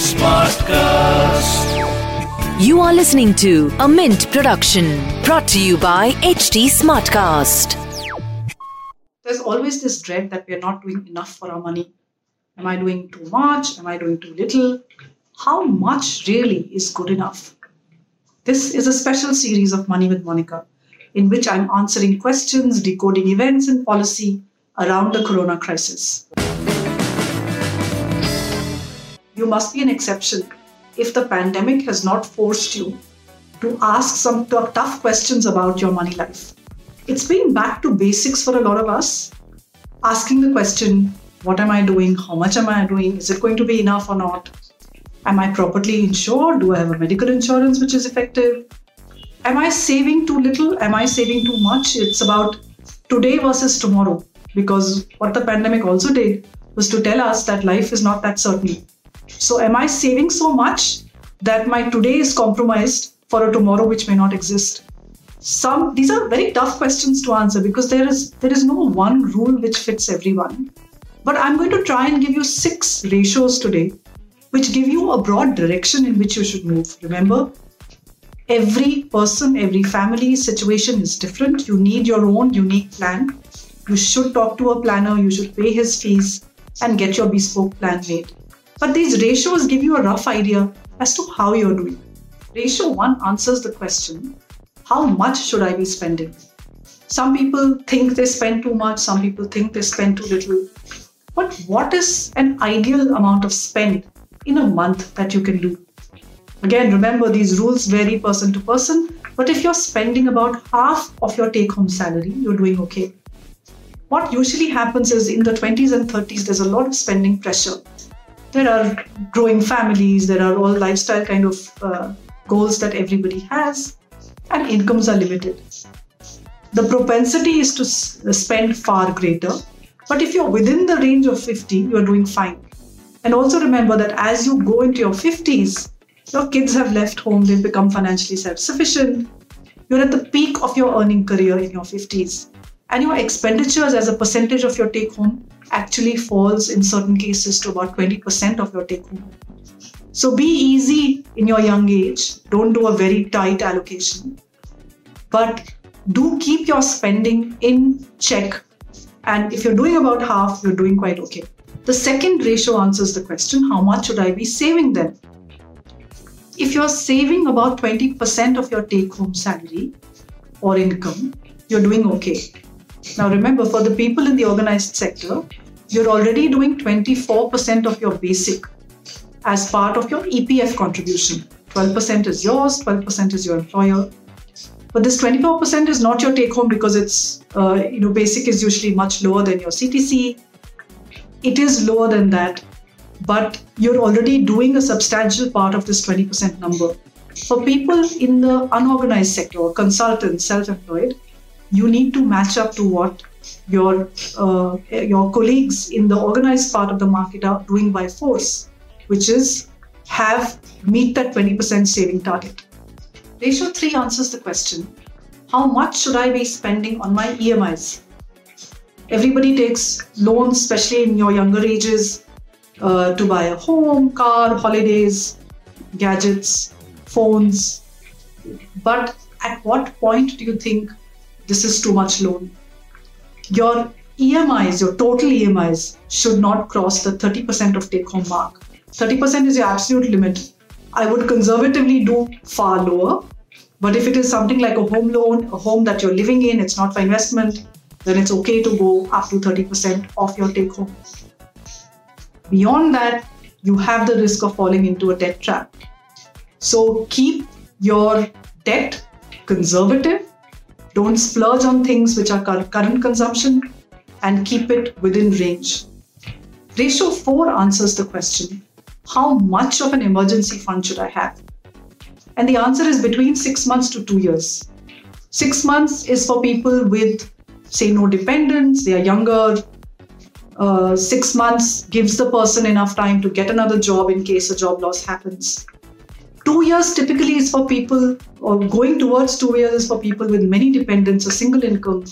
Smartcast. You are listening to a Mint production brought to you by HT Smartcast. There's always this dread that we are not doing enough for our money. Am I doing too much? Am I doing too little? How much really is good enough? This is a special series of Money with Monika, in which I'm answering questions, decoding events and policy around the corona crisis. You must be an exception if the pandemic has not forced you to ask some tough questions about your money life. It's been back to basics for a lot of us, asking the question what am I doing? How much am I doing? Is it going to be enough or not? Am I properly insured? Do I have a medical insurance which is effective? Am I saving too little? Am I saving too much? It's about today versus tomorrow. Because what the pandemic also did was to tell us that life is not that certain. So, am I saving so much that my today is compromised for a tomorrow which may not exist? Some these are very tough questions to answer because there is there is no one rule which fits everyone. But I'm going to try and give you six ratios today, which give you a broad direction in which you should move. Remember, every person, every family situation is different. You need your own unique plan. You should talk to a planner, you should pay his fees and get your bespoke plan made. But these ratios give you a rough idea as to how you're doing. Ratio 1 answers the question how much should I be spending? Some people think they spend too much, some people think they spend too little. But what is an ideal amount of spend in a month that you can do? Again, remember these rules vary person to person, but if you're spending about half of your take home salary, you're doing okay. What usually happens is in the 20s and 30s, there's a lot of spending pressure. There are growing families, there are all lifestyle kind of uh, goals that everybody has, and incomes are limited. The propensity is to s- spend far greater, but if you're within the range of 50, you're doing fine. And also remember that as you go into your 50s, your kids have left home, they've become financially self sufficient. You're at the peak of your earning career in your 50s. And your expenditures as a percentage of your take home actually falls in certain cases to about 20% of your take home. So be easy in your young age. Don't do a very tight allocation. But do keep your spending in check and if you're doing about half, you're doing quite okay. The second ratio answers the question how much should I be saving then? If you're saving about 20% of your take home salary or income, you're doing okay. Now, remember, for the people in the organized sector, you're already doing 24% of your basic as part of your EPF contribution. 12% is yours, 12% is your employer, but this 24% is not your take home because it's, uh, you know, basic is usually much lower than your CTC. It is lower than that, but you're already doing a substantial part of this 20% number. For people in the unorganized sector, consultants, self-employed, you need to match up to what your uh, your colleagues in the organized part of the market are doing by force, which is have meet that 20% saving target. Ratio 3 answers the question How much should I be spending on my EMIs? Everybody takes loans, especially in your younger ages, uh, to buy a home, car, holidays, gadgets, phones. But at what point do you think this is too much loan? Your EMIs, your total EMIs, should not cross the 30% of take home mark. 30% is your absolute limit. I would conservatively do far lower. But if it is something like a home loan, a home that you're living in, it's not for investment, then it's okay to go up to 30% of your take home. Beyond that, you have the risk of falling into a debt trap. So keep your debt conservative. Don't splurge on things which are current consumption and keep it within range. Ratio 4 answers the question How much of an emergency fund should I have? And the answer is between six months to two years. Six months is for people with, say, no dependents, they are younger. Uh, six months gives the person enough time to get another job in case a job loss happens. Two years typically is for people, or going towards two years is for people with many dependents or single income,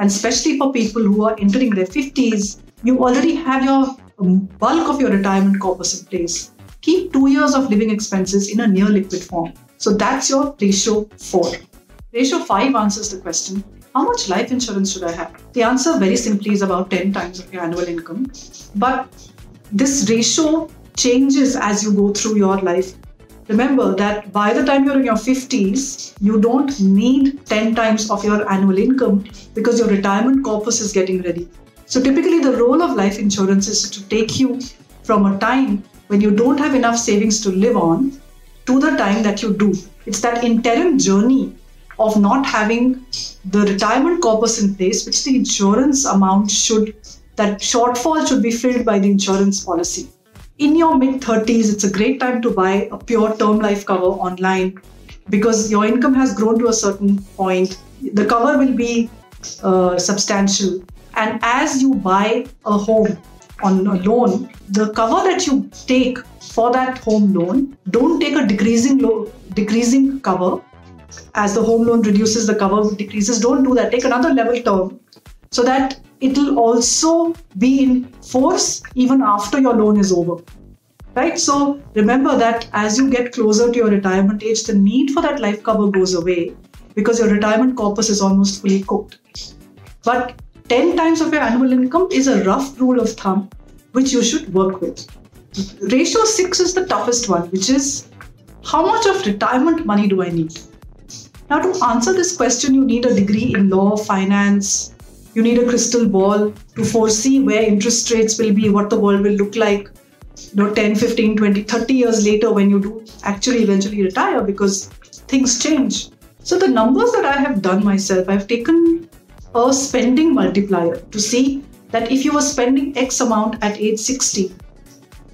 and especially for people who are entering their 50s. You already have your um, bulk of your retirement corpus in place. Keep two years of living expenses in a near liquid form. So that's your ratio 4. Ratio 5 answers the question how much life insurance should I have? The answer very simply is about 10 times of your annual income. But this ratio changes as you go through your life. Remember that by the time you're in your 50s, you don't need 10 times of your annual income because your retirement corpus is getting ready. So typically, the role of life insurance is to take you from a time when you don't have enough savings to live on to the time that you do. It's that interim journey of not having the retirement corpus in place, which the insurance amount should, that shortfall should be filled by the insurance policy. In your mid 30s, it's a great time to buy a pure term life cover online because your income has grown to a certain point. The cover will be uh, substantial. And as you buy a home on a loan, the cover that you take for that home loan, don't take a decreasing low, decreasing cover as the home loan reduces, the cover decreases. Don't do that. Take another level term so that it will also be in force even after your loan is over. Right? So remember that as you get closer to your retirement age, the need for that life cover goes away because your retirement corpus is almost fully cooked. But 10 times of your annual income is a rough rule of thumb which you should work with. Ratio 6 is the toughest one, which is how much of retirement money do I need? Now, to answer this question, you need a degree in law, finance, you need a crystal ball to foresee where interest rates will be, what the world will look like, you know, 10, 15, 20, 30 years later when you do actually eventually retire because things change. So, the numbers that I have done myself, I've taken a spending multiplier to see that if you were spending X amount at age 60,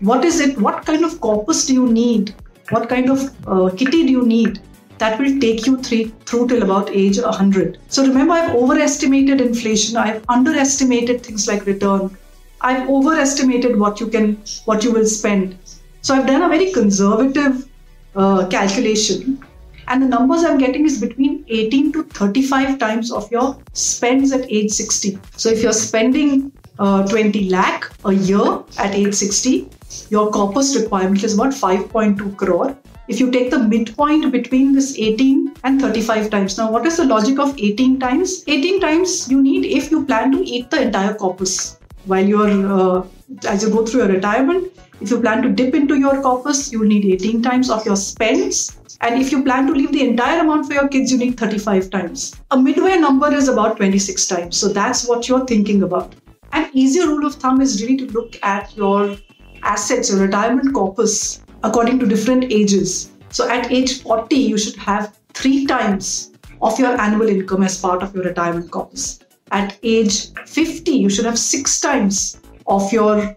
what is it? What kind of corpus do you need? What kind of uh, kitty do you need that will take you three, through till about age 100. So remember, I've overestimated inflation. I've underestimated things like return. I've overestimated what you can, what you will spend. So I've done a very conservative uh, calculation, and the numbers I'm getting is between 18 to 35 times of your spends at age 60. So if you're spending uh, 20 lakh a year at age 60, your corpus requirement is about 5.2 crore if you take the midpoint between this 18 and 35 times. Now, what is the logic of 18 times? 18 times you need if you plan to eat the entire corpus while you're uh, as you go through your retirement. If you plan to dip into your corpus, you'll need 18 times of your spends. And if you plan to leave the entire amount for your kids, you need 35 times. A midway number is about 26 times. So that's what you're thinking about. An easier rule of thumb is really to look at your assets, your retirement corpus, according to different ages. So at age 40, you should have three times of your annual income as part of your retirement corpus. At age 50, you should have six times of your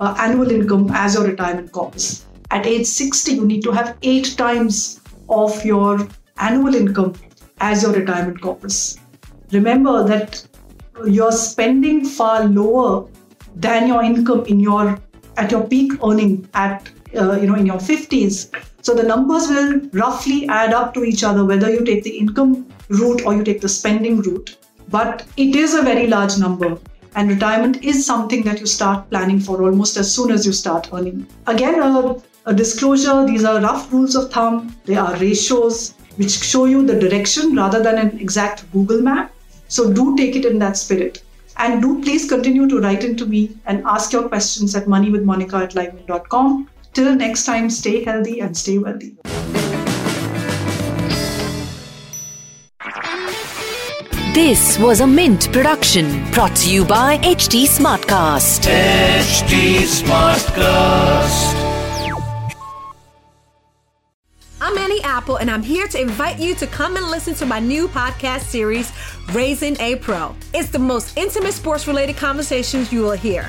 uh, annual income as your retirement corpus. At age 60, you need to have eight times of your annual income as your retirement corpus. Remember that you're spending far lower than your income in your at your peak earning at uh, you know in your 50s so the numbers will roughly add up to each other whether you take the income route or you take the spending route. But it is a very large number and retirement is something that you start planning for almost as soon as you start earning. Again a, a disclosure these are rough rules of thumb. They are ratios which show you the direction rather than an exact google map. So do take it in that spirit. And do please continue to write into me and ask your questions at moneywithmonika at livemint.com Till next time, stay healthy and stay wealthy. This was a Mint production brought to you by HT Smartcast. HT Smartcast. I'm Annie Apple, and I'm here to invite you to come and listen to my new podcast series, Raising a Pro. It's the most intimate sports related conversations you will hear.